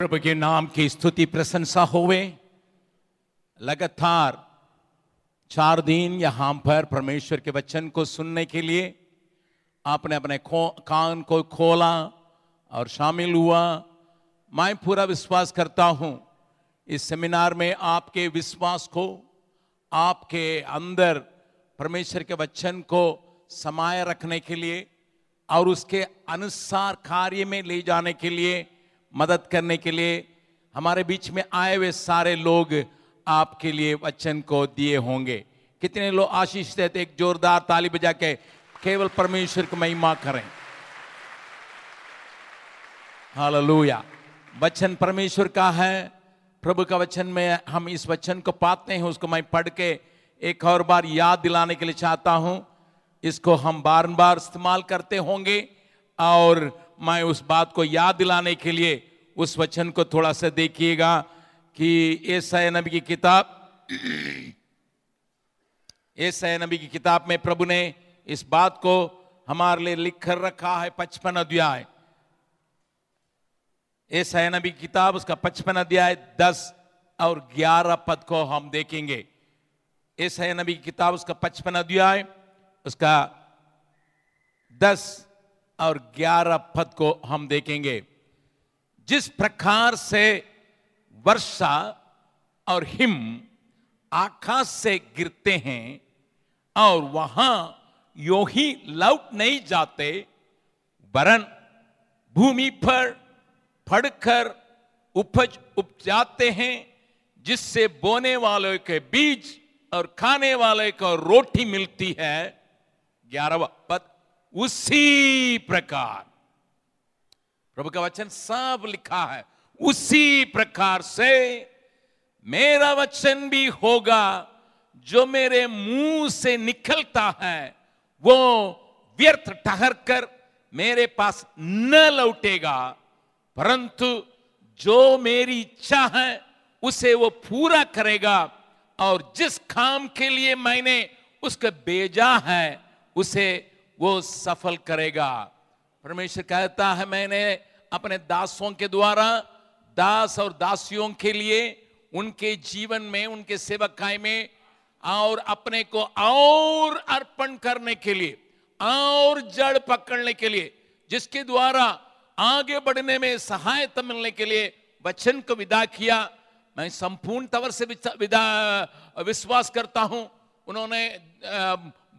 प्रभु के नाम की स्तुति प्रशंसा होवे। लगातार चार दिन यहाँ पर परमेश्वर के वचन को सुनने के लिए आपने अपने कान को खोला और शामिल हुआ। मैं पूरा विश्वास करता हूँ इस सेमिनार में आपके विश्वास को, आपके अंदर परमेश्वर के वचन को समाये रखने के लिए और उसके अनुसार कार्य में ले जाने के लिए मदद करने के लिए हमारे बीच में आए हुए सारे लोग आपके लिए वचन को दिए होंगे। कितने लोग आशीष देते, एक जोरदार ताली बजा के, केवल परमेश्वर को महिमा करें। हालेलुया। वचन परमेश्वर का है, प्रभु का वचन में हम इस वचन को पाते हैं, उसको मैं पढ़ के एक और बार याद दिलाने के लिए चाहता हूँ। इसको हम बार बार इस्तेमाल करते होंगे और मैं, उस बात को याद दिलाने के लिए उस वचन को थोड़ा सा देखिएगा कि ऐसा नबी की किताब ऐसा नबी की किताब में प्रभु ने इस बात को हमारे लिए लिख कर रखा है, पचपन अध्याय। ऐसा नबी की किताब, उसका पचपन अध्याय, दस और ग्यारह पद को हम देखेंगे। ऐसा नबी की किताब, उसका पचपन अध्याय, उसका दस और ग्यारह पद को हम देखेंगे। जिस प्रकार से वर्षा और हिम आकाश से गिरते हैं और वहाँ यो ही लौट नहीं जाते, वरन भूमि पर फड़कर उपज उपजाते हैं, जिससे बोने वालों के बीज और खाने वाले को रोटी मिलती है। ग्यारहवा पद। उसी प्रकार। प्रभु का वचन सब लिखा है, उसी प्रकार से मेरा वचन भी होगा, जो मेरे मुँह से निकलता है, वो व्यर्थ ठहर कर मेरे पास न लौटेगा, परंतु जो मेरी इच्छा है, उसे वो पूरा करेगा, और जिस काम के लिए मैंने उसको भेजा है, उसे वो सफल करेगा। परमेश्वर कहता है, मैंने अपने दासों के द्वारा, दास और दासियों के लिए, उनके जीवन में, उनके सेवकाई में, और अपने को और अर्पण करने के लिए, और जड़ पकड़ने के लिए, जिसके द्वारा आगे बढ़ने में सहायता मिलने के लिए वचन को विदा किया। मैं संपूर्ण तवर से विदा, विश्वास करता हूँ। उन्होंने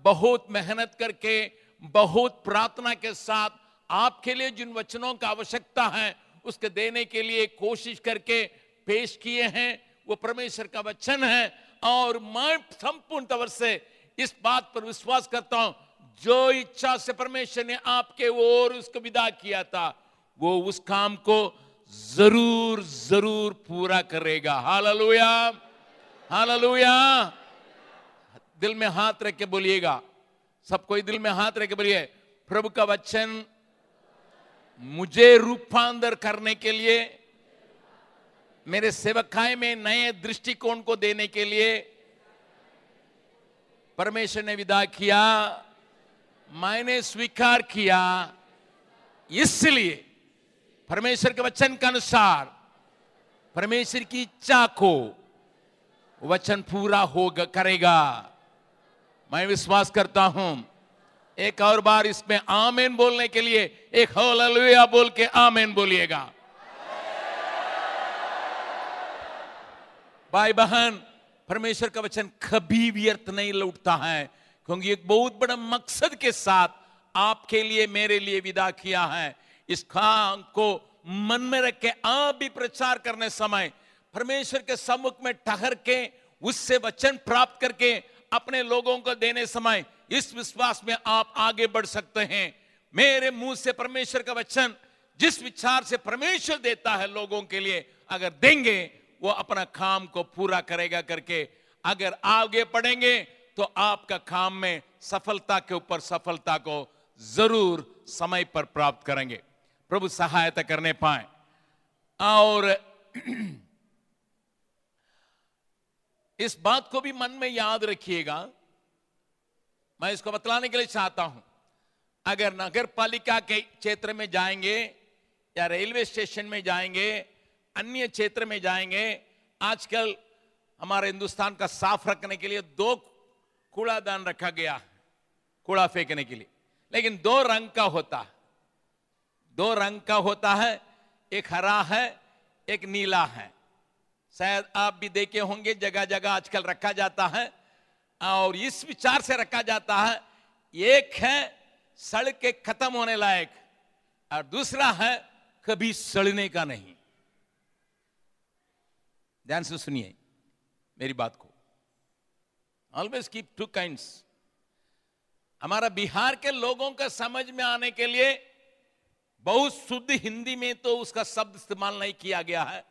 बहुत मेहनत करके बहुत प्रार्थना के साथ आपके लिए जिन वचनों का आवश्यकता है, उसके देने के लिए कोशिश करके पेश किए हैं। वो परमेश्वर का वचन है और मैं संपूर्ण तवर से इस बात पर विश्वास करता हूँ, जो इच्छा से परमेश्वर ने आपके ओर उसको विदा किया था, वो उस काम को ज़रूर ज़रूर पूरा करेगा। हालेलुया! हालेलुया! दिल में हाथ रख के बोलिएगा सब कोई दिल में हाथ रख के बोलिए, प्रभु का वचन मुझे रूपांतर करने के लिए, मेरे सेवकाय में नए दृष्टिकोण को देने के लिए, परमेश्वर ने विदा किया मैंने स्वीकार किया, इसलिए परमेश्वर के वचन के अनुसार, परमेश्वर की इच्छा को वचन पूरा होगा, करेगा। मैं विश्वास करता हूँ। एक और बार इसमें आमेन बोलने के लिए, एक होललुया बोल के आमेन बोलिएगा। भाई बहन, परमेश्वर का वचन कभी व्यर्थ नहीं लौटता है, क्योंकि एक बहुत बड़ा मकसद के साथ आपके लिए, मेरे लिए विदा किया है। इस काम को मन में रख के आप भी प्रचार करने समय, परमेश्वर के सम्मुख में ठहर के, उससे वचन प्राप्त करके अपने लोगों को देने समय इस विश्वास में आप आगे बढ़ सकते हैं। मेरे मुँह से परमेश्वर का वचन जिस विचार से परमेश्वर देता है लोगों के लिए, अगर देंगे, वो अपना काम को पूरा करेगा करके। अगर आगे बढ़ेंगे तो आपका काम में सफलता के ऊपर सफलता को ज़रूर समय पर प्राप्त करेंगे। प्रभु सहायता करने पाए। और इस बात को भी मन में याद रखिएगा। मैं इसको बतलाने के लिए चाहता हूँ। अगर नगर पालिका के क्षेत्र में जाएँगे या रेलवे स्टेशन में जाएँगे, अन्य क्षेत्र में जाएँगे, आजकल हमारे हिंदुस्तान का साफ़ रखने के लिए दो कूड़ादान रखा गया है, कूड़ा फेंकने के लिए। लेकिन दो रंग का होता है। दो रंग का होता है, एक हरा है, एक नीला है। शायद आप भी देखे होंगे जगह जगह आजकल रखा जाता है, और इस विचार से रखा जाता है, एक है सड़ के खत्म होने लायक, और दूसरा है कभी सड़ने का नहीं। ध्यान से सुनिए मेरी बात को। ऑलवेज कीप टू काइंड हमारा बिहार के लोगों का समझ में आने के लिए बहुत शुद्ध हिंदी में तो उसका शब्द इस्तेमाल नहीं किया गया है।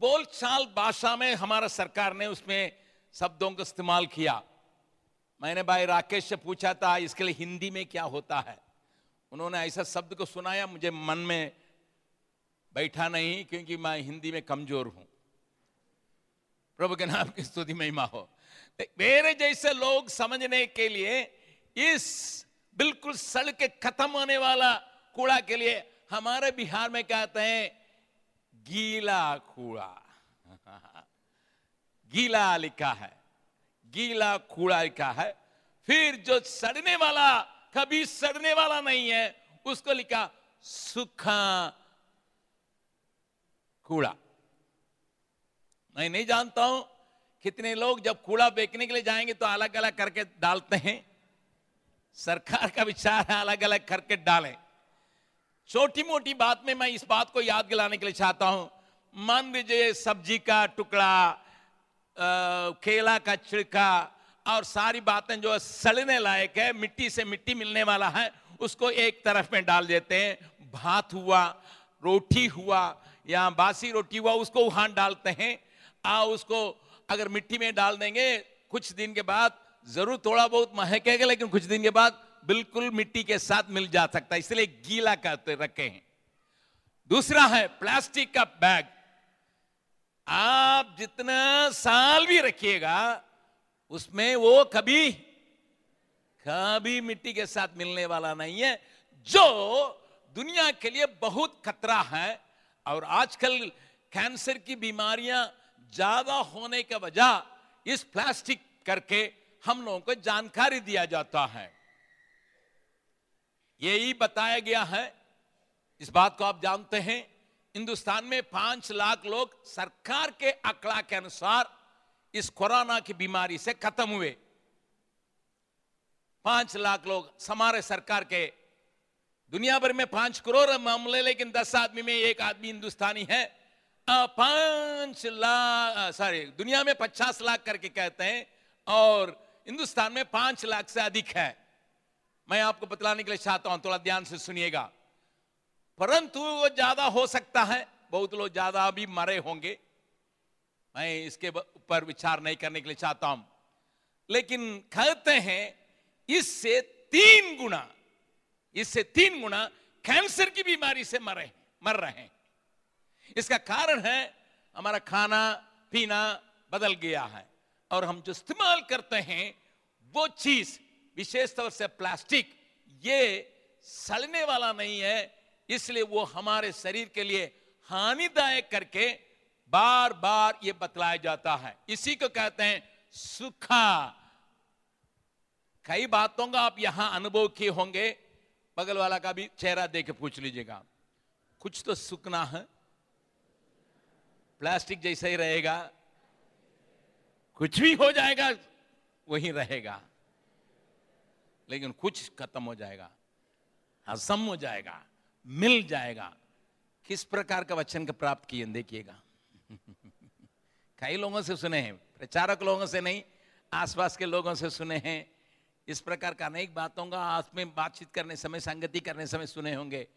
बोलचाल भाषा में हमारा सरकार ने उसमें शब्दों का इस्तेमाल किया। मैंने भाई राकेश से पूछा था, इसके लिए हिंदी में क्या होता है? उन्होंने ऐसा शब्द को सुनाया, मुझे मन में बैठा नहीं, क्योंकि मैं हिंदी में कमज़ोर हूँ। प्रभु के नाम की स्तुति महिमा हो। मेरे जैसे लोग समझने के लिए, इस बिल्कुल सड़ के खत्म होने वाला कूड़ा के लिए, हमारे बिहार में कहते हैं गीला कूड़ा। गीला लिखा है। गीला कूड़ा लिखा है। फिर जो सड़ने वाला, कभी सड़ने वाला नहीं है, उसको लिखा सूखा कूड़ा। मैं नहीं जानता हूँ, कितने लोग जब कूड़ा बेचने के लिए जाएँगे तो अलग अलग करके डालते हैं। सरकार का विचार है अलग अलग करके डालें। छोटी मोटी बात में मैं इस बात को याद दिलाने के लिए चाहता हूँ। मान लीजिए सब्ज़ी का टुकड़ा केला का छिड़का और सारी बातें जो सड़ने लायक है, मिट्टी से मिट्टी मिलने वाला है, उसको एक तरफ़ में डाल देते हैं। भात हुआ, रोटी हुआ, या बासी रोटी हुआ, उसको वहाँ डालते हैं। आ उसको अगर मिट्टी में डाल देंगे, कुछ दिन के बाद, ज़रूर थोड़ा बहुत महकेगा लेकिन कुछ दिन के बाद बिल्कुल मिट्टी के साथ मिल जा सकता है, इसलिए गीला करते रखे हैं। दूसरा है, प्लास्टिक का बैग। आप जितना साल भी रखिएगा, उसमें वो कभी कभी मिट्टी के साथ मिलने वाला नहीं है, जो दुनिया के लिए बहुत खतरा है। और आजकल कैंसर की बीमारियाँ ज़्यादा होने का वजह इस प्लास्टिक करके हम लोगों को जानकारी दिया जाता है। यही बताया गया है। इस बात को आप जानते हैं, हिंदुस्तान में पाँच लाख लोग सरकार के आंकड़ा के अनुसार इस कोरोना की बीमारी से खत्म हुए। पाँच लाख लोग हमारे सरकार के। दुनिया भर में पाँच करोड़ मामले, लेकिन दस आदमी में एक आदमी हिंदुस्तानी है। पाँच लाख, सॉरी, दुनिया में पचास लाख करके कहते हैं, और हिंदुस्तान में पाँच लाख से अधिक है। मैं आपको बतलाने के लिए चाहता हूँ, थोड़ा ध्यान से सुनिएगा। परंतु वो ज़्यादा हो सकता है, बहुत लोग ज़्यादा भी मरे होंगे। मैं इसके ऊपर विचार नहीं करने के लिए चाहता हूँ। लेकिन कहते हैं, इससे तीन गुना इससे तीन गुना कैंसर की बीमारी से मरे, मर रहे हैं। इसका कारण है, हमारा खाना, पीना बदल गया है। और हम जो इस्तेमाल करते हैं, वो चीज़ विशेष तौर से प्लास्टिक, ये सड़ने वाला नहीं है, इसलिए वो हमारे शरीर के लिए हानिदायक करके बार बार ये बतलाया जाता है। इसी को कहते हैं सुखा। कई बातों का आप यहाँ अनुभव किए होंगे, बगल वाला का भी चेहरा देख के पूछ लीजिएगा। कुछ तो सुखना है। प्लास्टिक जैसा ही रहेगा। कुछ भी हो जाएगा, वही रहेगा। लेकिन कुछ खत्म हो जाएगा हसम हो जाएगा, मिल जाएगा। किस प्रकार का वचन का प्राप्त किए, देखिएगा। कई लोगों से सुने हैं, प्रचारक लोगों से नहीं, आसपास के लोगों से सुने हैं। इस प्रकार का अनेक बातों का आप में बातचीत करने समय, संगति करने समय सुने होंगे।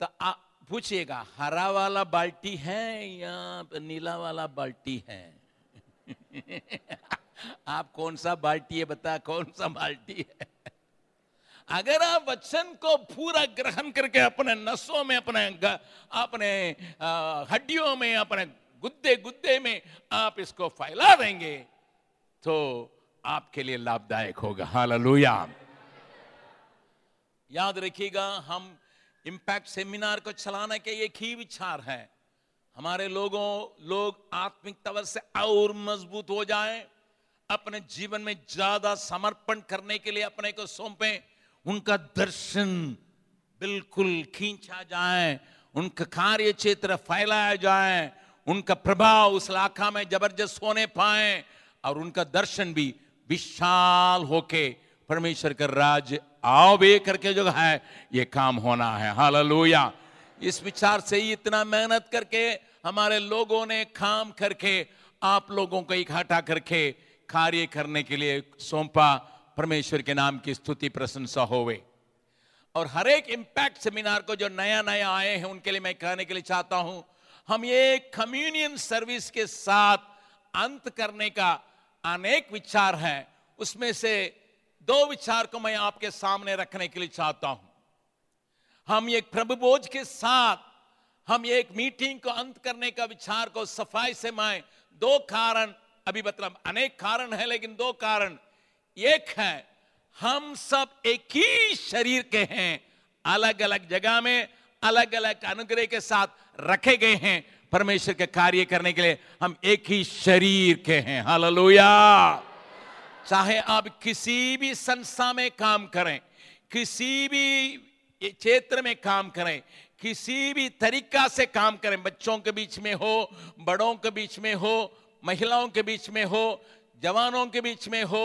तो पूछिएगा, हरा वाला बाल्टी है या नीला वाला बाल्टी है? आप कौन सा बाल्टी है बता, कौन सा बाल्टी है? अगर आप वचन को पूरा ग्रहण करके अपने नसों में, अपने अपने हड्डियों में, अपने गुद्दे गुद्दे में आप इसको फैला देंगे तो आपके लिए लाभदायक होगा। हालेलुया। याद रखिएगा, हम इम्पैक्ट सेमिनार को चलाने के एक ही विचार है। हमारे लोगों, लोग आत्मिक तवर से और मज़बूत हो जाएँ। अपने जीवन में ज़्यादा समर्पण करने के लिए अपने को सौंपे, उनका दर्शन बिल्कुल खींचा जाए, उनका कार्य क्षेत्र फैलाया जाए, उनका प्रभाव उस इलाका में ज़बरदस्त होने पाए और उनका दर्शन भी विशाल होके परमेश्वर का राज्य बे करके जो है, ये काम होना है। हालेलुया। इस विचार से ही इतना मेहनत करके हमारे लोगों ने काम करके, आप लोगों को इकट्ठा करके कार्य करने के लिए सौंपा परमेश्वर के नाम की स्तुति प्रशंसा होवे। और हर एक इंपैक्ट सेमिनार को जो नया नया आए हैं, उनके लिए मैं कहने के लिए चाहता हूँ, हम ये कम्युनियन सर्विस के साथ अंत करने का अनेक विचार है। उसमें से दो विचार को मैं आपके सामने रखने के लिए चाहता हूँ। हम एक प्रभु बोझ के साथ, हम एक मीटिंग को अंत करने का विचार को सफ़ाई से मैं दो कारण अभी मतलब अनेक कारण है, लेकिन दो कारण। एक है, हम सब एक ही शरीर के हैं। अलग अलग जगह में अलग अलग अनुग्रह के साथ रखे गए हैं। परमेश्वर के कार्य करने के लिए हम एक ही शरीर के हैं। हालेलुया। चाहे आप किसी भी संस्था में काम करें, किसी भी क्षेत्र में काम करें, किसी भी तरीका से काम करें, बच्चों के बीच में हो, बड़ों के बीच में हो महिलाओं के बीच में हो, जवानों के बीच में हो,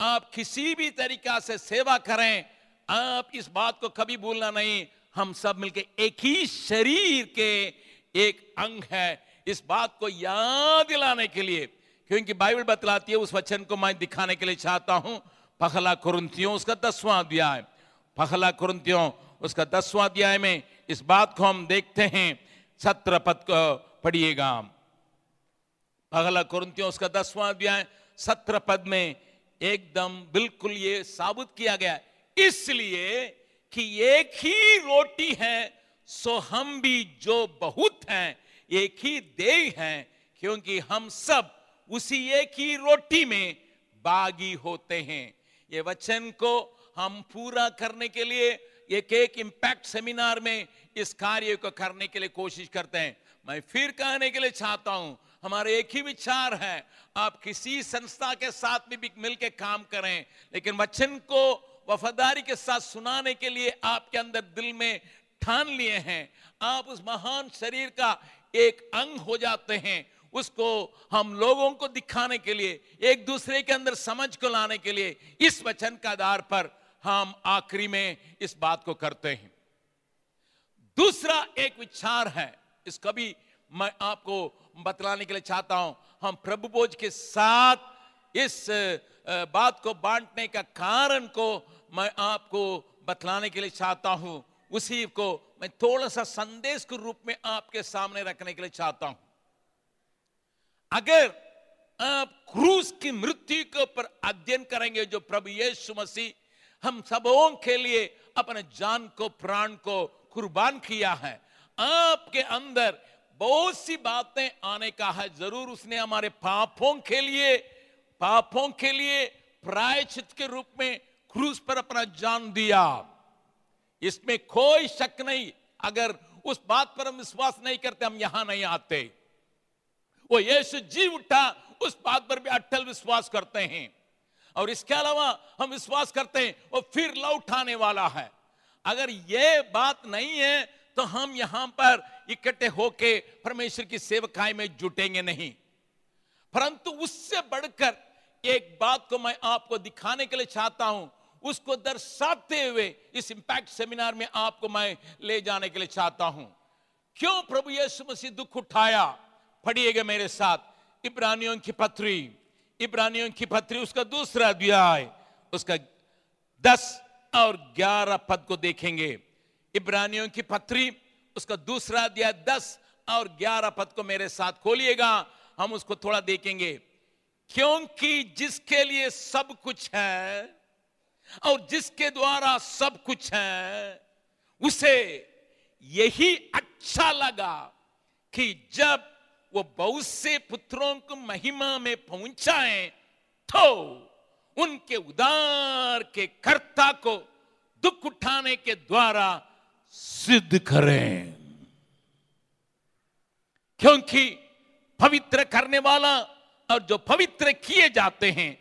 आप किसी भी तरीका से सेवा करें, आप इस बात को कभी भूलना नहीं, हम सब मिलकर एक ही शरीर के एक अंग है, इस बात को याद दिलाने के लिए। क्योंकि बाइबल बतलाती है, उस वचन को मैं दिखाने के लिए चाहता हूँ पखला कुरंतियों उसका दसवां अध्याय। पखला कुरंतियों उसका दसवां अध्याय में इस बात को हम देखते हैं सत्र पद को पढ़िएगा। पहला कुरंतियों उसका दसवां अध्याय सत्र पद में एकदम बिल्कुल ये साबित किया गया इसलिए कि एक ही रोटी है, सो हम भी जो बहुत हैं, एक ही देह हैं, क्योंकि हम सब उसी एक ही रोटी में बागी होते हैं। ये वचन को हम पूरा करने के लिए, एक एक इंपैक्ट सेमिनार में इस कार्य को करने के लिए कोशिश करते हैं। मैं फिर कहने के लिए चाहता हूँ हमारे एक ही विचार है, आप किसी संस्था के साथ भी मिलकर काम करें, लेकिन वचन को वफादारी के साथ सुनाने के लिए आपके अंदर दिल में ठान लिए हैं। आप उस महान शरीर का एक अंग हो जाते हैं, उसको हम लोगों को दिखाने के लिए, एक दूसरे के अंदर समझ को लाने के लिए, इस वचन का आधार पर हम आखिरी में इस बात को करते हैं। दूसरा एक विचार है, इसका भी मैं आपको बतलाने के लिए चाहता हूँ, हम प्रभु बोझ के साथ इस बात को बांटने का कारण को मैं आपको बतलाने के लिए चाहता हूँ। उसी को मैं थोड़ा सा संदेश के रूप में आपके सामने रखने के लिए चाहता हूँ। अगर आप क्रूस की मृत्यु के ऊपर अध्ययन करेंगे, जो प्रभु यीशु मसीह हम सबों के लिए अपने जान को, प्राण को कुर्बान किया है, आपके अंदर बहुत सी बातें आने का है, ज़रूर उसने हमारे पापों के लिए, पापों के लिए प्रायचित के रूप में क्रूस पर अपना जान दिया। इसमें कोई शक नहीं, अगर उस बात पर हम विश्वास नहीं करते, हम यहाँ नहीं आते। वो यीशु जी उठा, उस बात पर भी अटल विश्वास करते हैं। और इसके अलावा हम विश्वास करते हैं, वो फिर लौटाने वाला है। अगर ये बात नहीं है तो हम यहाँ पर इकट्ठे होके परमेश्वर की सेवकाई में जुटेंगे नहीं। परंतु उससे बढ़कर एक बात को मैं आपको दिखाने के लिए चाहता हूँ, उसको दर्शाते हुए इस इंपैक्ट सेमिनार में आपको मैं ले जाने के लिए चाहता हूँ। क्यों प्रभु यीशु मसीह दुख उठाया? पढ़िएगा मेरे साथ। इब्रानियों की पत्री, इब्रानियों की पत्री, उसका दूसरा अध्याय, उसका दस और ग्यारह पद को देखेंगे। इब्रानियों की पत्री उसका दूसरा अध्याय दस और ग्यारह पद को मेरे साथ खोलिएगा। हम उसको थोड़ा देखेंगे। क्योंकि जिसके लिए सब कुछ है और जिसके द्वारा सब कुछ है, उसे यही अच्छा लगा कि जब वो बहुत से पुत्रों को महिमा में पहुँचाए तो उनके उदार के कर्ता को दुख उठाने के द्वारा सिद्ध करें। क्योंकि पवित्र करने वाला और जो पवित्र किए जाते हैं,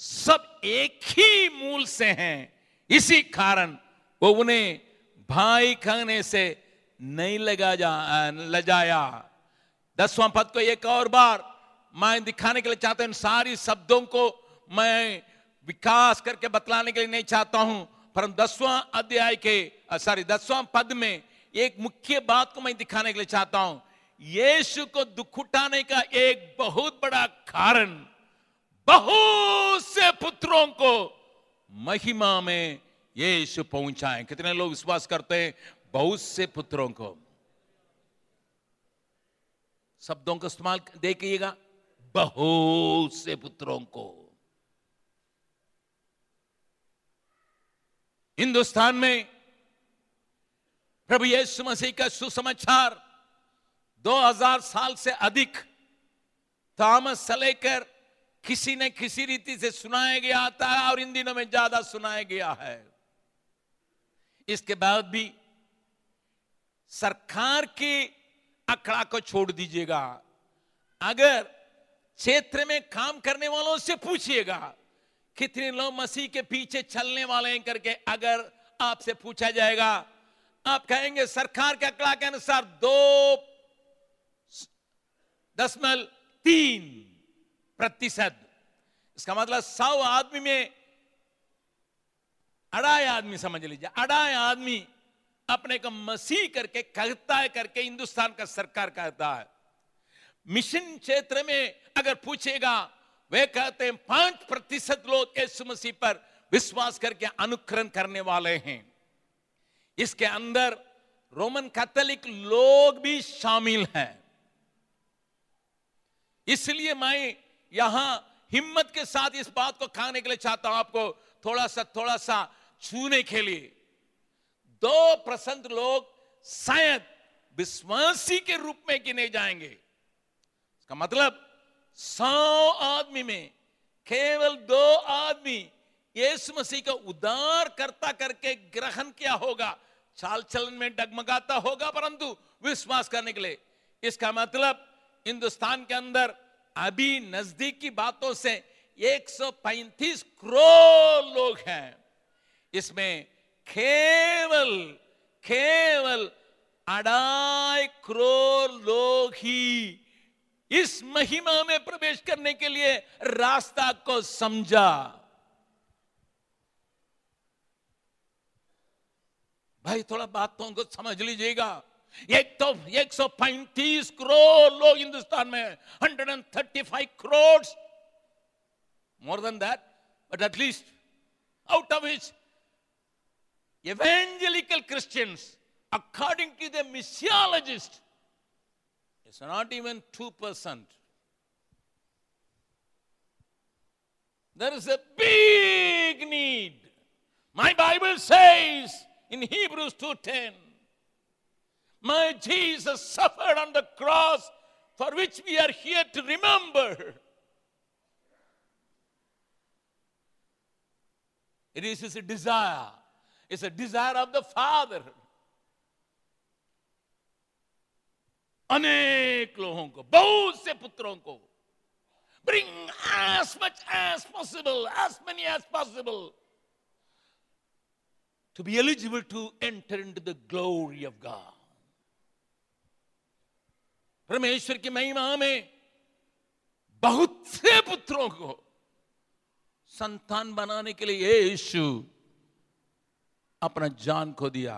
सब एक ही मूल से हैं। इसी कारण वो उन्हें भाई कहने से नहीं लगा जा लजाया दसवां पद को एक और बार मैं दिखाने के लिए चाहता हूँ, सारी शब्दों को मैं विकास करके बतलाने के लिए नहीं चाहता हूँ। पर दसवां अध्याय के सॉरी दसवां पद में एक मुख्य बात को मैं दिखाने के लिए चाहता हूँ। यीशु को दुख उठाने का एक बहुत बड़ा कारण बहुत से पुत्रों को महिमा में यीशु पहुँचाए। कितने लोग विश्वास करते हैं? बहुत से पुत्रों को। शब्दों का इस्तेमाल देखिएगा। बहुत से पुत्रों को। हिंदुस्तान में प्रभु यीशु मसीह का सुसमाचार 2000 साल से अधिक थॉमस से लेकर किसी ने किसी रीति से सुनाया गया आता है और इन दिनों में ज़्यादा सुनाया गया है। इसके बाद भी सरकार के अखड़ा को छोड़ दीजिएगा। अगर क्षेत्र में काम करने वालों से पूछिएगा कितने लोग मसीह के पीछे चलने वाले हैं करके अगर आपसे पूछा जाएगा, आप कहेंगे, सरकार के आंकड़ा के अनुसार दो दशमलव तीन प्रतिशत। इसका मतलब सौ आदमी में अढ़ाई आदमी, समझ लीजिए, अढ़ाई आदमी अपने को मसीह करके कहता है, करके हिंदुस्तान का सरकार कहता है। मिशन क्षेत्र में अगर पूछेगा वे कहते हैं, पाँच प्रतिशत लोग यीशु मसीह पर विश्वास करके अनुकरण करने वाले हैं। इसके अंदर रोमन कैथोलिक लोग भी शामिल हैं। इसलिए मैं यहाँ हिम्मत के साथ इस बात को खाने के लिए चाहता हूँ आपको थोड़ा सा थोड़ा सा छूने के लिए। दो प्रसंत लोग शायद विश्वासी के रूप में गिने जाएँगे। इसका मतलब सौ आदमी में, केवल दो आदमी यीशु मसीह का उदार करता करके ग्रहण किया होगा। चाल चलन में डगमगाता होगा, परंतु विश्वास करने के लिए। इसका मतलब हिंदुस्तान के अंदर अभी नज़दीक बातों से 135 करोड़ लोग हैं। इसमें केवल केवल अढ़ाई करोड़ लोग ही इस महिमा में प्रवेश करने के लिए रास्ता को समझा। भाई थोड़ा बातों को समझ लीजिएगा। एक तो एक सौ पैंतीस करोड़ लोग हिंदुस्तान में hundred and thirty five crore more than that but at least out of which evangelical Christians, according to the missiologist, it's not even 2%. There is a big need. My Bible says in Hebrews 2:10, my Jesus suffered on the cross for which we are here to remember. It is his desire it's a desire of the Father. अनेक लोगों को, बहुत से पुत्रों को। Bring as much as possible as many as possible to be eligible to enter in to the glory of God परमेश्वर की महिमा में बहुत से पुत्रों को संतान बनाने के लिए ये यीशु अपना जान खो दिया।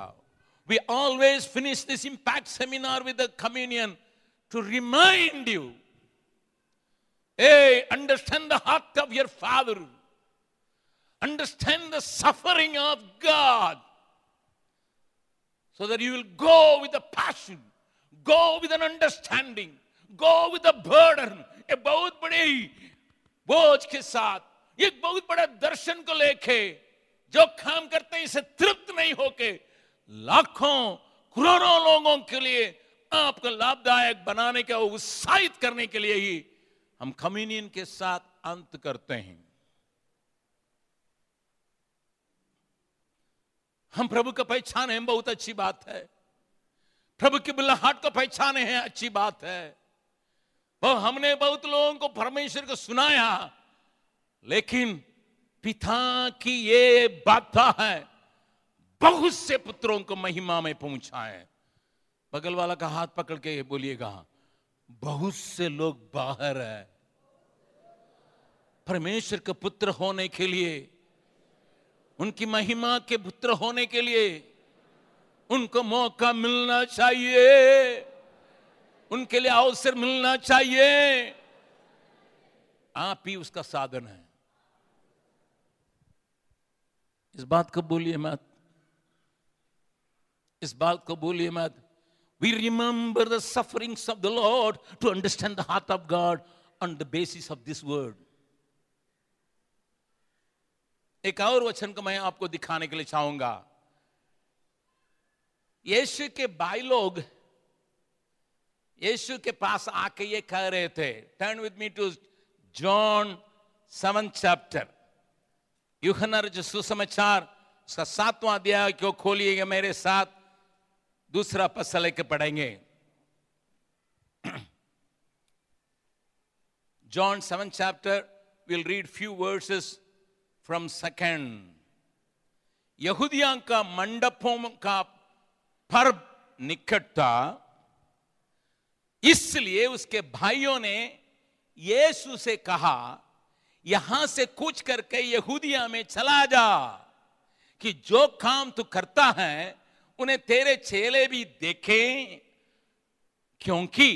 we always finish this impact seminar with a communion to remind you hey understand the heart of your father understand the suffering of god so that you will go with a passion go with an understanding go with a burden a बहुत बड़े बोझ के साथ एक बहुत बड़ा दर्शन को लेके जो काम करते हैं इसे तृप्त नहीं होके लाखों, करोड़ों लोगों के लिए आपको लाभदायक बनाने का, उत्साहित करने के लिए ही हम कम्युनियन के साथ अंत करते हैं। हम प्रभु का पहचाने हैं, बहुत अच्छी बात है। प्रभु की बुल्लाहट को पहचाने हैं, अच्छी बात है। और हमने बहुत लोगों को परमेश्वर को सुनाया, लेकिन पिता की ये बाधा है बहुत से पुत्रों को महिमा में पहुँचाए। बगल वाला का हाथ पकड़ के बोलिएगा, बहुत से लोग बाहर है। परमेश्वर के पुत्र होने के लिए, उनकी महिमा के पुत्र होने के लिए, उनको मौका मिलना चाहिए। उनके लिए अवसर मिलना चाहिए। आप ही उसका साधन है। इस बात को बोलिए मत। इस बात को बोलिए मत we remember the sufferings of the Lord to understand the heart of God on the basis of this word एक और वचन को मैं आपको दिखाने के लिए चाहूँगा। यीशु के भाई लोग, यीशु के पास आके ये कह रहे थे। Turn with me to John seven chapter युहनर जो सुसमाचार, उसका सातवां अध्याय क्यों खोलिएगा मेरे साथ? दूसरा पसल लेके पढ़ेंगे। John seven chapter will read few verses from second यहूदिया का मंडपों का पर्व निकट था इसलिए उसके भाइयों ने यीशु से कहा, यहाँ से कुछ करके यहूदिया में चला जा, कि जो काम तू करता है उन्हें तेरे चेले भी देखें, क्योंकि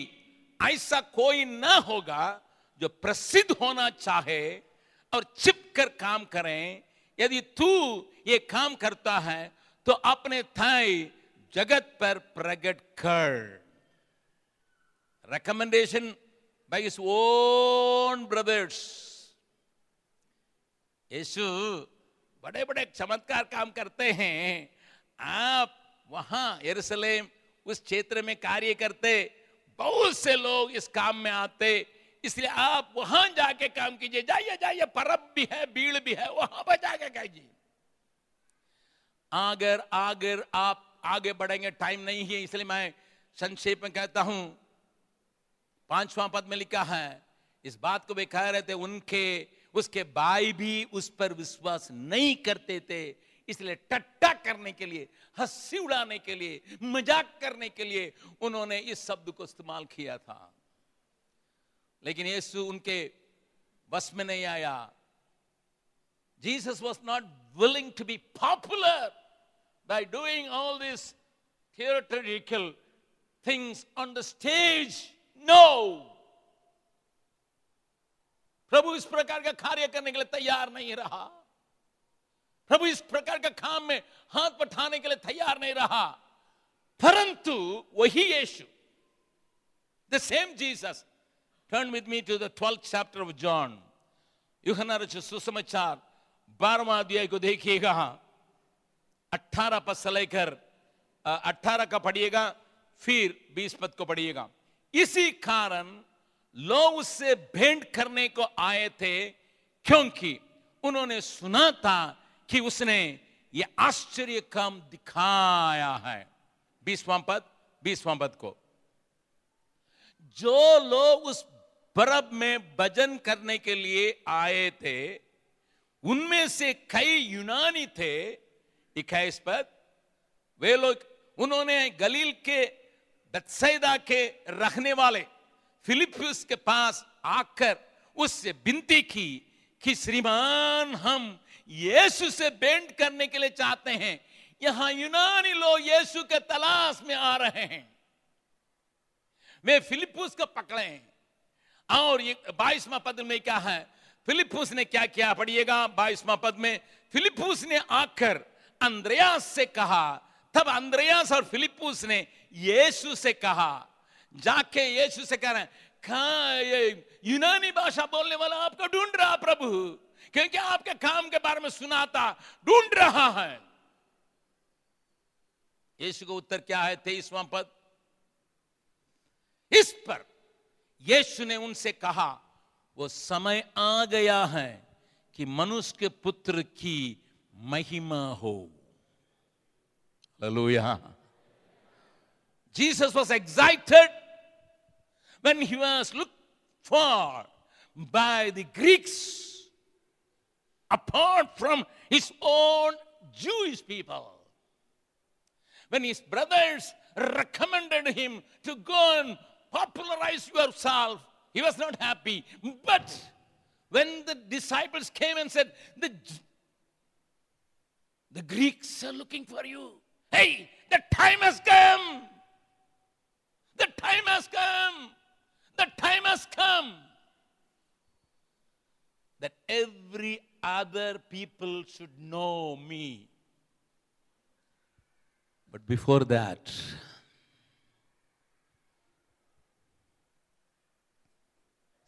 ऐसा कोई ना होगा जो प्रसिद्ध होना चाहे और छिप कर काम करें। यदि तू ये काम करता है तो अपने थाई जगत पर प्रकट कर। रिकमेंडेशन हिज ओन ब्रदर्स यीशु बड़े बड़े चमत्कार काम करते हैं। आप वहाँ यरूशलेम उस क्षेत्र में कार्य करते, बहुत से लोग इस काम में आते। इसलिए आप वहाँ जाके काम कीजिए। जाइए जाइए, परब भी है, भीड़ भी है, वहाँ पर जाके कीजिए अगर अगर आप आगे बढ़ेंगे, टाइम नहीं है, इसलिए मैं संक्षेप में कहता हूँ। पांचवा पद में लिखा है, इस बात को वे कह रहे थे, उनके, उसके भाई भी उस पर विश्वास नहीं करते थे। इसलिए टट्टा करने के लिए, हँसी उड़ाने के लिए, मज़ाक करने के लिए उन्होंने इस शब्द को इस्तेमाल किया था लेकिन यीशु उनके बस में नहीं आया Jesus was not willing to be popular by doing all these theatrical things on the stage. No. प्रभु इस प्रकार का कार्य करने के लिए तैयार नहीं रहा प्रभु इस प्रकार का काम में हाथ पठाने के लिए तैयार नहीं रहा। परंतु वही यीशु the same Jesus turn with me to the twelfth chapter of John यूहना रचित सुसमाचार, बारहवा अध्याय को देखिएगा। अट्ठारह पद से लेकर अट्ठारह का पढ़िएगा, फिर बीस पद को पढ़िएगा। इसी कारण लोग उससे भेंट करने को आए थे, क्योंकि उन्होंने सुना था कि उसने ये आश्चर्य काम दिखाया है। बीसवां पद बीसवां पद को। जो लोग उस बरब में भजन करने के लिए आए थे, उनमें से कई यूनानी थे। इक्कीस पद वे लोग, उन्होंने गलील के बत्सैदा के रखने वाले फिलिपियस के पास आकर उससे विनती की कि, श्रीमान, हम यीशु से बेंट करने के लिए चाहते हैं। यहाँ यूनानी लोग यीशु के तलाश में आ रहे हैं। वे फिलिपुस को पकड़े हैं। और ये बाईसवा पद में क्या है? फिलिपुस ने क्या किया? पढ़िएगा बाईसवा पद में। फिलिपुस ने आकर अंद्रयास से कहा। तब अंद्रयास और फिलिपुस ने यीशु से कहा। जाके यीशु से कह रहे हैं कहा यूनानी भाषा बोलने वाला आपको ढूंढ रहा प्रभु। क्योंकि आपके काम के बारे में सुना था ढूंढ रहा है। यीशु का उत्तर क्या है? तेईसवां पद। इस पर यीशु ने उनसे कहा, वो समय आ गया है कि मनुष्य के पुत्र की महिमा हो। Hallelujah. Jesus was excited when he was looked for by the Greeks. Apart from his own Jewish people. When his brothers recommended him to go and popularize yourself, he was not happy. But when the disciples came and said, The, the Greeks are looking for you. Hey, the time has come. The time has come. The time has come that every other people should know me. But before that,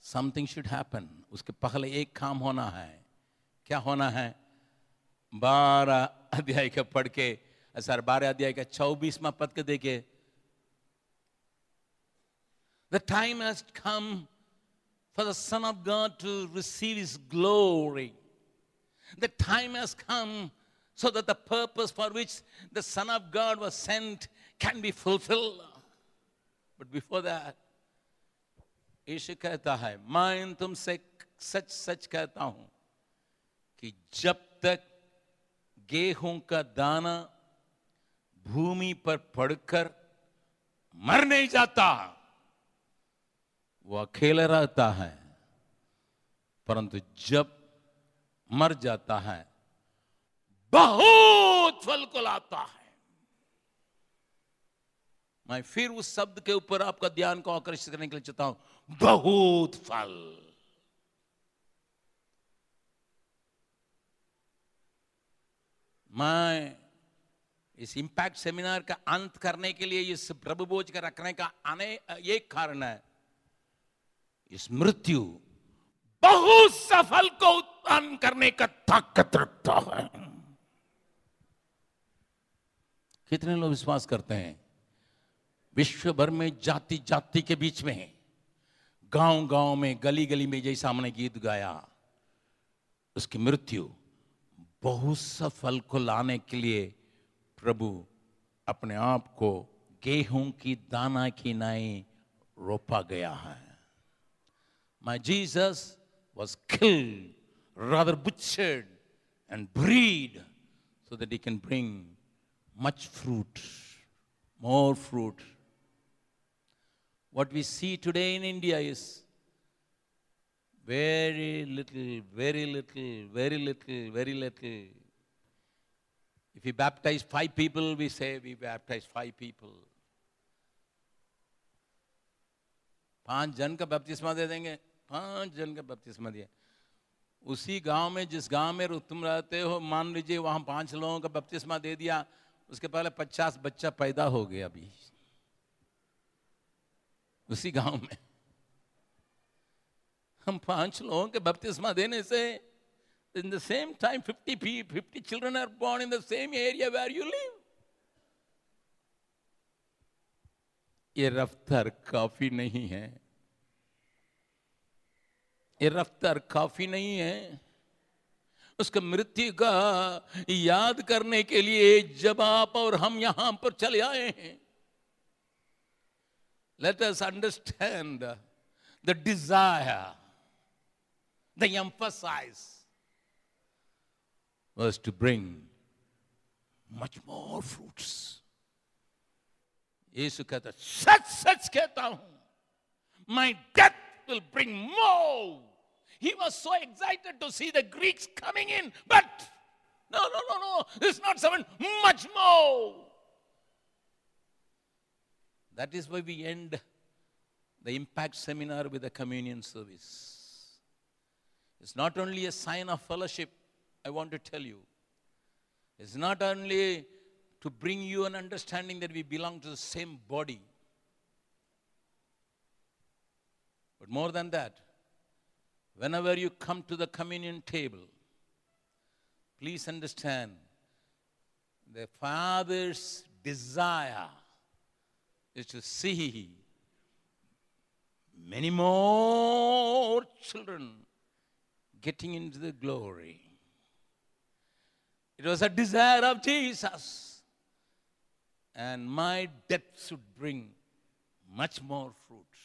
something should happen उसके पहले एक काम होना है। क्या होना है? बारह अध्याय का पढ़ के सर बारह अध्याय का चौबीसवा पद के देखे। The time has come for the Son of God to receive His glory. The time has come so that the purpose for which the Son of God was sent can be fulfilled. But before that, यीशु कहता है मैं तुमसे सच सच कहता हूँ कि जब तक गेहूँ का दाना भूमि पर पड़कर मर नहीं जाता वो अकेले रहता है, परंतु जब मर जाता है, बहुत फल को लाता है। मैं फिर उस शब्द के ऊपर आपका ध्यान को आकर्षित करने के लिए चाहता हूँ, बहुत फल। मैं इस इंपैक्ट सेमिनार का अंत करने के लिए, इस प्रभु बोझ का रखने का आने एक कारण है। इस मृत्यु बहुत सफल को उत्पन्न करने का ताकत रखता है। कितने लोग विश्वास करते हैं? विश्व भर में जाति जाति के बीच में गाँव गाँव में गली गली में जैसा हमने गीत गाया, उसकी मृत्यु बहुत सफल को लाने के लिए प्रभु अपने आप को गेहूँ की दाना की नाई रोपा गया है। My Jesus was killed, rather butchered and breed so that he can bring much fruit, more fruit. What we see today in India is very little, very little, very little, very little. If we baptize five people, we say we baptize five people. पांच जन का बपतिस्मा दे देंगे पाँच जन का बपतिस्मा दिया। उसी गाँव में, जिस गाँव में तुम रहते हो, मान लीजिए वहाँ पाँच लोगों का बपतिस्मा दे दिया, उसके पहले पचास बच्चा पैदा हो गया अभी। उसी गाँव में। हम पाँच लोगों के बपतिस्मा देने से, in the same time 50 people 50 children are born in the same area where you live ये रफ्तार काफ़ी नहीं है। ये रफ्तार काफ़ी नहीं है उसका मृत्यु का याद करने के लिए जब आप और हम यहाँ पर चले आए हैं as understand the desire the emphasize was to bring much more fruits. यीशु कहता सच सच कहता हूँ, my death will bring more. He was so excited to see the Greeks coming in, but no, no, no, no, it's not seven, much more. That is why we end the impact seminar with a communion service. It's not only a sign of fellowship, I want to tell you. It's not only to bring you an understanding that we belong to the same body. But more than that, whenever you come to the communion table, please understand the Father's desire is to see many more children getting into the glory. It was a desire of Jesus and my death should bring much more fruit.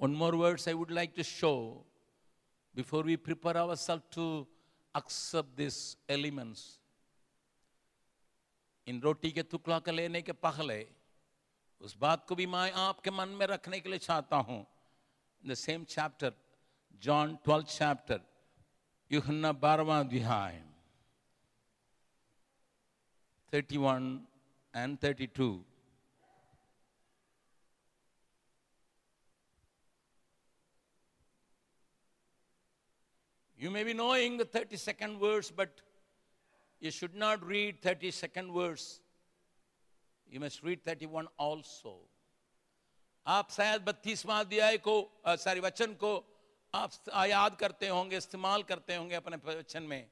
One more verse I would like to show before we prepare ourselves to accept these elements. इन रोटी के टुकड़ा के लेने के पहले उस बात को भी मैं आपके मन में रखने के लिए चाहता हूं the same chapter John twelfth chapter यूहन्ना बारहवा अध्याय 31 and 32 You may be knowing the 32nd verse, but you should not read 32nd verse. You must read 31 also. आप शायद बत्तीसवां अध्याय को सॉरी वचन को आप याद करते होंगे इस्तेमाल करते होंगे अपने वचन में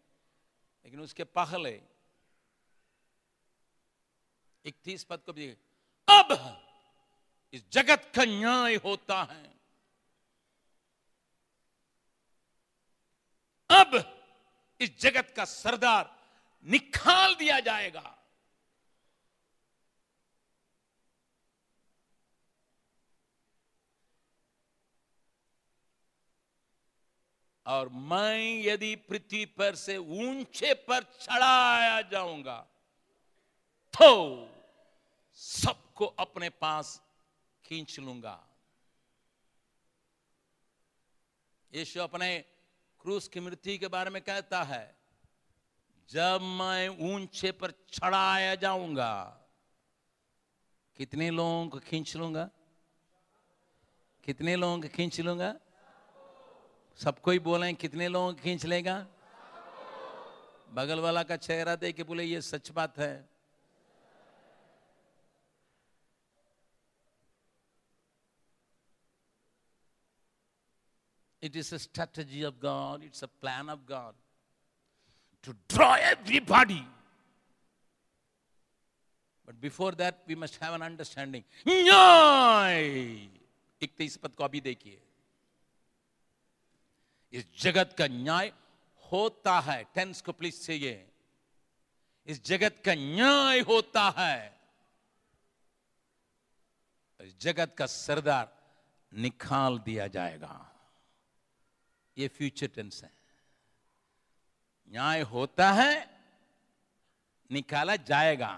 लेकिन उसके पहले इकतीस पद को भी अब इस जगत का न्याय होता है अब इस जगत का सरदार निकाल दिया जाएगा। और मैं यदि पृथ्वी पर से ऊँचे पर चढ़ाया जाऊँगा तो सबको अपने पास खींच लूँगा। यीशु अपने क्रूस की मृत्यु के बारे में कहता है, जब मैं ऊँचे पर चढ़ाया जाऊँगा, कितने लोगों को खींच लूँगा? कितने लोगों को खींच लूँगा? सबको ही बोले, कितने लोगों को खींच लेगा? बगल वाला का चेहरा देख के बोले, ये सच बात है। It is a strategy of God, it's a plan of God to draw everybody. But before that, we must have an understanding. इकतीस पद को अभी देखिए इस जगत का न्याय होता है टेंस को प्लीज़ चाहिए इस जगत का न्याय होता है इस जगत का सरदार निकाल दिया जाएगा ये फ्यूचर टेंस है। न्याय होता है, निकाला जाएगा।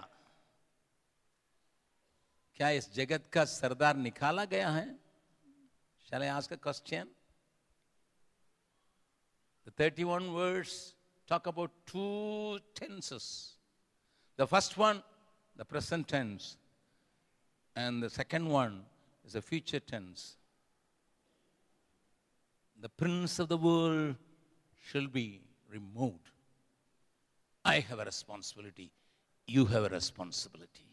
क्या इस जगत का सरदार निकाला गया है? चले आज का question thirty one words talk about two tenses the first one the present tense and the second one is the future tense The prince of the world shall be removed. I have a responsibility. You have a responsibility.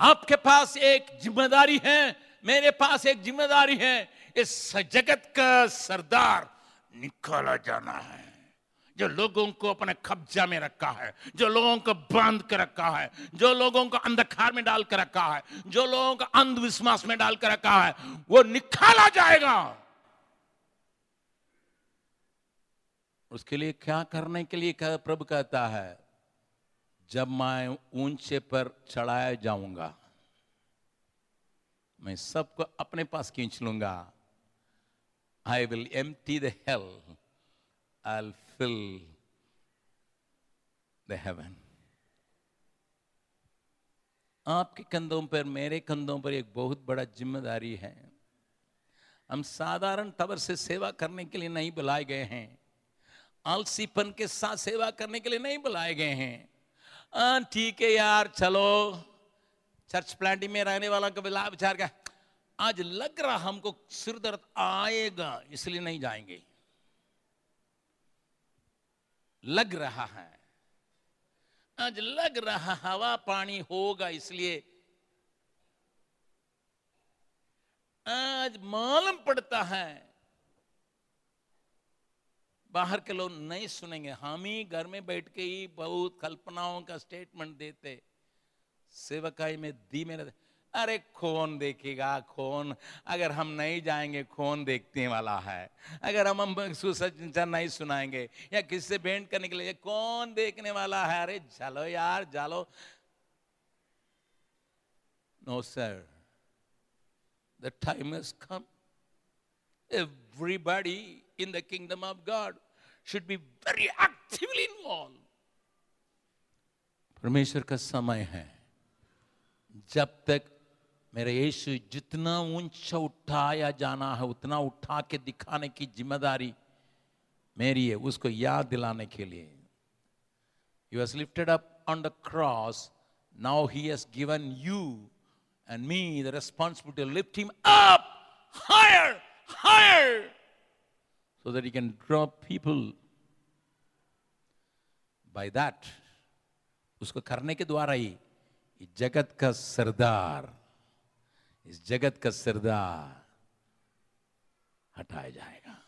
आपके पास एक ज़िम्मेदारी है मेरे पास एक ज़िम्मेदारी है इस जगत का सरदार निकाला जाना है जो लोगों को अपने कब्जा में रखा है, जो लोगों को बाँध कर रखा है, जो लोगों को अंधकार में डाल कर रखा है, जो लोगों को अंधविश्वास में डाल कर रखा है, वो निकाला जाएगा। उसके लिए क्या करने के लिए प्रभु कहता है, जब मैं ऊँचे पर चढ़ाया जाऊँगा, मैं सबको अपने पास खींच लूँगा। I will empty the I fill the heaven आपके कंधों पर, मेरे कंधों पर एक बहुत बड़ा ज़िम्मेदारी है। हम साधारण तवर से सेवा करने के लिए नहीं बुलाए गए हैं। आलसीपन के साथ सेवा करने के लिए नहीं बुलाए गए हैं। ठीक है यार, चलो। चर्च प्लांटिंग में रहने वाला का बिला विचार का आज लग रहा हमको सिर दर्द आएगा, इसलिए नहीं जाएँगे। लग रहा है। आज लग रहा हवा पानी होगा इसलिए आज मालूम पड़ता है। बाहर के लोग नहीं सुनेंगे। हम ही घर में बैठ के ही बहुत कल्पनाओं का स्टेटमेंट देते। सेवकाई में दी में रहते। अरे कौन देखेगा कौन अगर हम नहीं जाएँगे कौन देखने वाला है। अगर हम हम सुसज्जन नहीं सुनाएँगे या किससे भेंट करने के लिए कौन देखने वाला है। अरे चलो यार चलो no sir the time has come. Everybody in the kingdom of God should be very actively involved. परमेश्वर का समय है। जब तक मेरा यीशु, जितना ऊँचा उठाया जाना है, उतना उठा के दिखाने की ज़िम्मेदारी मेरी है, उसको याद दिलाने के लिए। You has lifted up on the cross now he has given you and me the responsibility lift him up higher higher so that you can drop people by that उसको करने के द्वारा ही जगत का सरदार. इस जगत का सरदार हटाया जाएगा।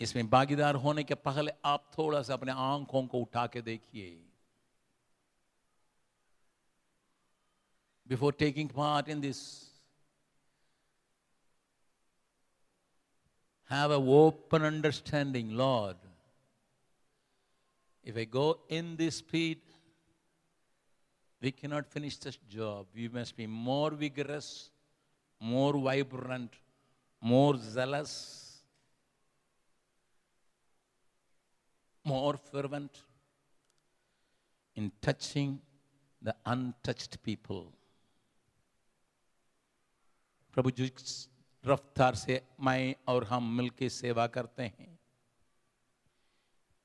इसमें भागीदार होने के पहले आप थोड़ा सा अपने आँखों को उठा के देखिए। Before taking part in this have a open understanding, lord. If i go in this speed we cannot finish this job we must be more vigorous more vibrant more zealous more fervent in touching the untouched people. प्रभु जिस रफ्तार से मैं और हम मिलके सेवा करते हैं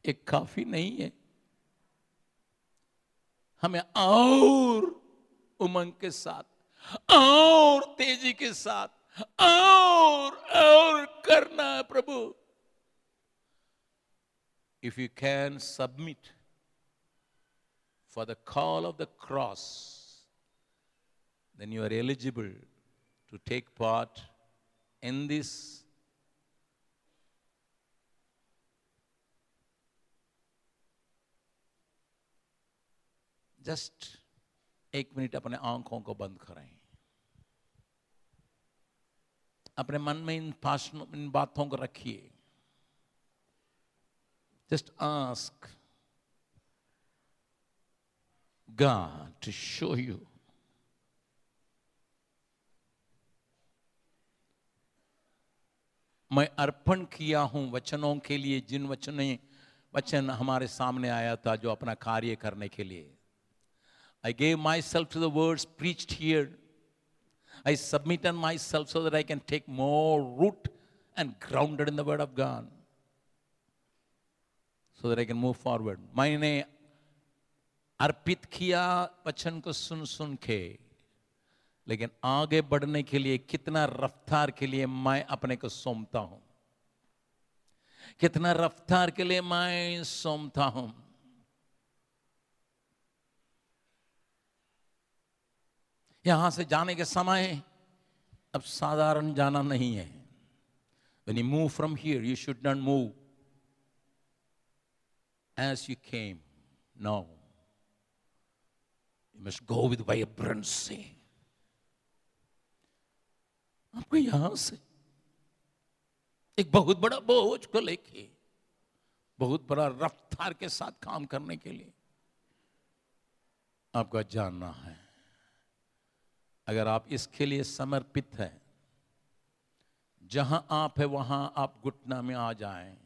एक काफ़ी नहीं है हमें और उमंग के साथ, और तेज़ी के साथ, और और करना है प्रभु। If you can submit for the call of the cross then you are eligible to take part in this just एक मिनट अपने आँखों को बंद करें अपने मन में इन भाषणों इन बातों को रखिए। Just ask God to show you. मैं अर्पण किया हूँ वचनों के लिए, जिन वचने, वचन हमारे सामने आया था जो अपना कार्य करने के लिए। I gave myself to the words preached here I submit myself so that I can take more root and grounded in the word of God so that I can move forward. मैंने अर्पित किया वचन को सुन सुन के लेकिन आगे बढ़ने के लिए कितना रफ्तार के लिए मैं अपने को सौंपता हूं कितना रफ्तार के लिए मैं सौंपता हूं यहाँ से जाने के समय अब साधारण जाना नहीं है। When you move from here you should not move as you came now you must go with vibrancy आपको यहाँ से एक बहुत बड़ा बोझ को लेके, बहुत बड़ा रफ्तार के साथ काम करने के लिए आपका जानना है। अगर आप इसके लिए समर्पित हैं, जहाँ आप है, वहाँ आप घुटना में आ जाएँ।